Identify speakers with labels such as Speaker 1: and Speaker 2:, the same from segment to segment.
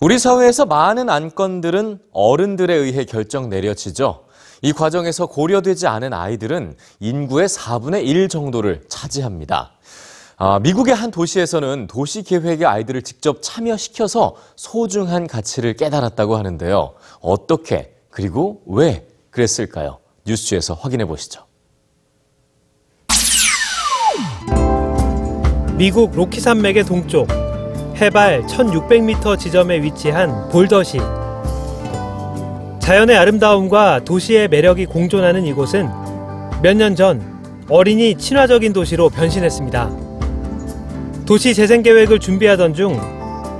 Speaker 1: 우리 사회에서 많은 안건들은 어른들에 의해 결정 내려지죠. 이 과정에서 고려되지 않은 아이들은 인구의 4분의 1 정도를 차지합니다. 아, 미국의 한 도시에서는 도시 계획에 아이들을 직접 참여시켜서 소중한 가치를 깨달았다고 하는데요. 어떻게 그리고 왜 그랬을까요? 뉴스에서 확인해 보시죠.
Speaker 2: 미국 로키 산맥의 동쪽 해발 1600m 지점에 위치한 볼더시 자연의 아름다움과 도시의 매력이 공존하는 이곳은 몇 년 전 어린이 친화적인 도시로 변신했습니다. 도시 재생 계획을 준비하던 중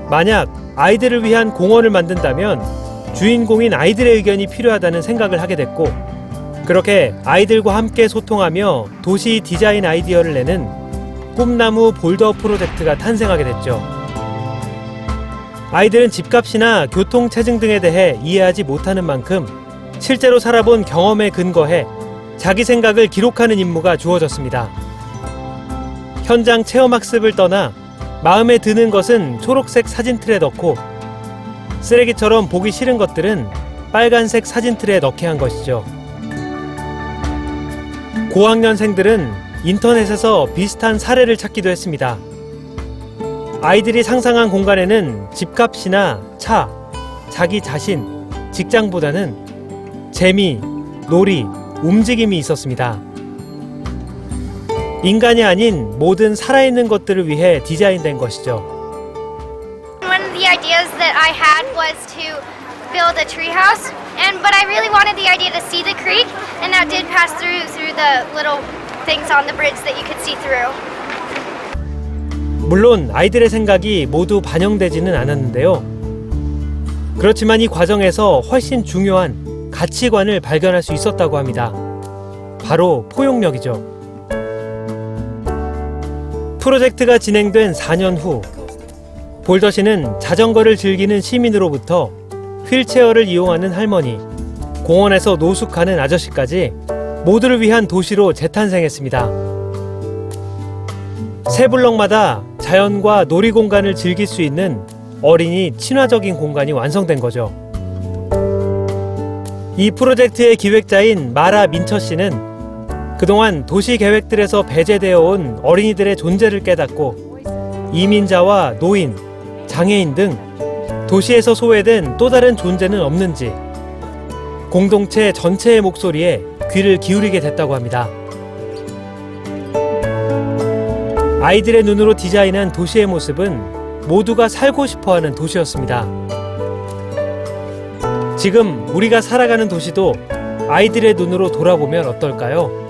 Speaker 2: 만약 아이들을 위한 공원을 만든다면 주인공인 아이들의 의견이 필요하다는 생각을 하게 됐고 그렇게 아이들과 함께 소통하며 도시 디자인 아이디어를 내는 꿈나무 볼더 프로젝트가 탄생하게 됐죠. 아이들은 집값이나 교통 체증 등에 대해 이해하지 못하는 만큼 실제로 살아본 경험에 근거해 자기 생각을 기록하는 임무가 주어졌습니다. 현장 체험 학습을 떠나 마음에 드는 것은 초록색 사진 틀에 넣고 쓰레기처럼 보기 싫은 것들은 빨간색 사진 틀에 넣게 한 것이죠. 고학년생들은 인터넷에서 비슷한 사례를 찾기도 했습니다. 아이들이 상상한 공간에는 집값이나 차, 자기 자신, 직장보다는 재미, 놀이, 움직임이 있었습니다. 인간이 아닌 모든 살아있는 것들을 위해 디자인된 것이죠.
Speaker 3: One of the ideas that I had was to build a treehouse, and but I really wanted the idea to see the creek, and that did pass through through the little things on the bridge that you could see through.
Speaker 2: 물론 아이들의 생각이 모두 반영되지는 않았는데요. 그렇지만 이 과정에서 훨씬 중요한 가치관을 발견할 수 있었다고 합니다. 바로 포용력이죠. 프로젝트가 진행된 4년 후, 볼더시는 자전거를 즐기는 시민으로부터 휠체어를 이용하는 할머니, 공원에서 노숙하는 아저씨까지 모두를 위한 도시로 재탄생했습니다. 세 블럭마다 자연과 놀이 공간을 즐길 수 있는 어린이 친화적인 공간이 완성된 거죠. 이 프로젝트의 기획자인 마라 민처 씨는 그동안 도시 계획들에서 배제되어 온 어린이들의 존재를 깨닫고 이민자와 노인, 장애인 등 도시에서 소외된 또 다른 존재는 없는지 공동체 전체의 목소리에 귀를 기울이게 됐다고 합니다. 아이들의 눈으로 디자인한 도시의 모습은 모두가 살고 싶어 하는 도시였습니다. 지금 우리가 살아가는 도시도 아이들의 눈으로 돌아보면 어떨까요?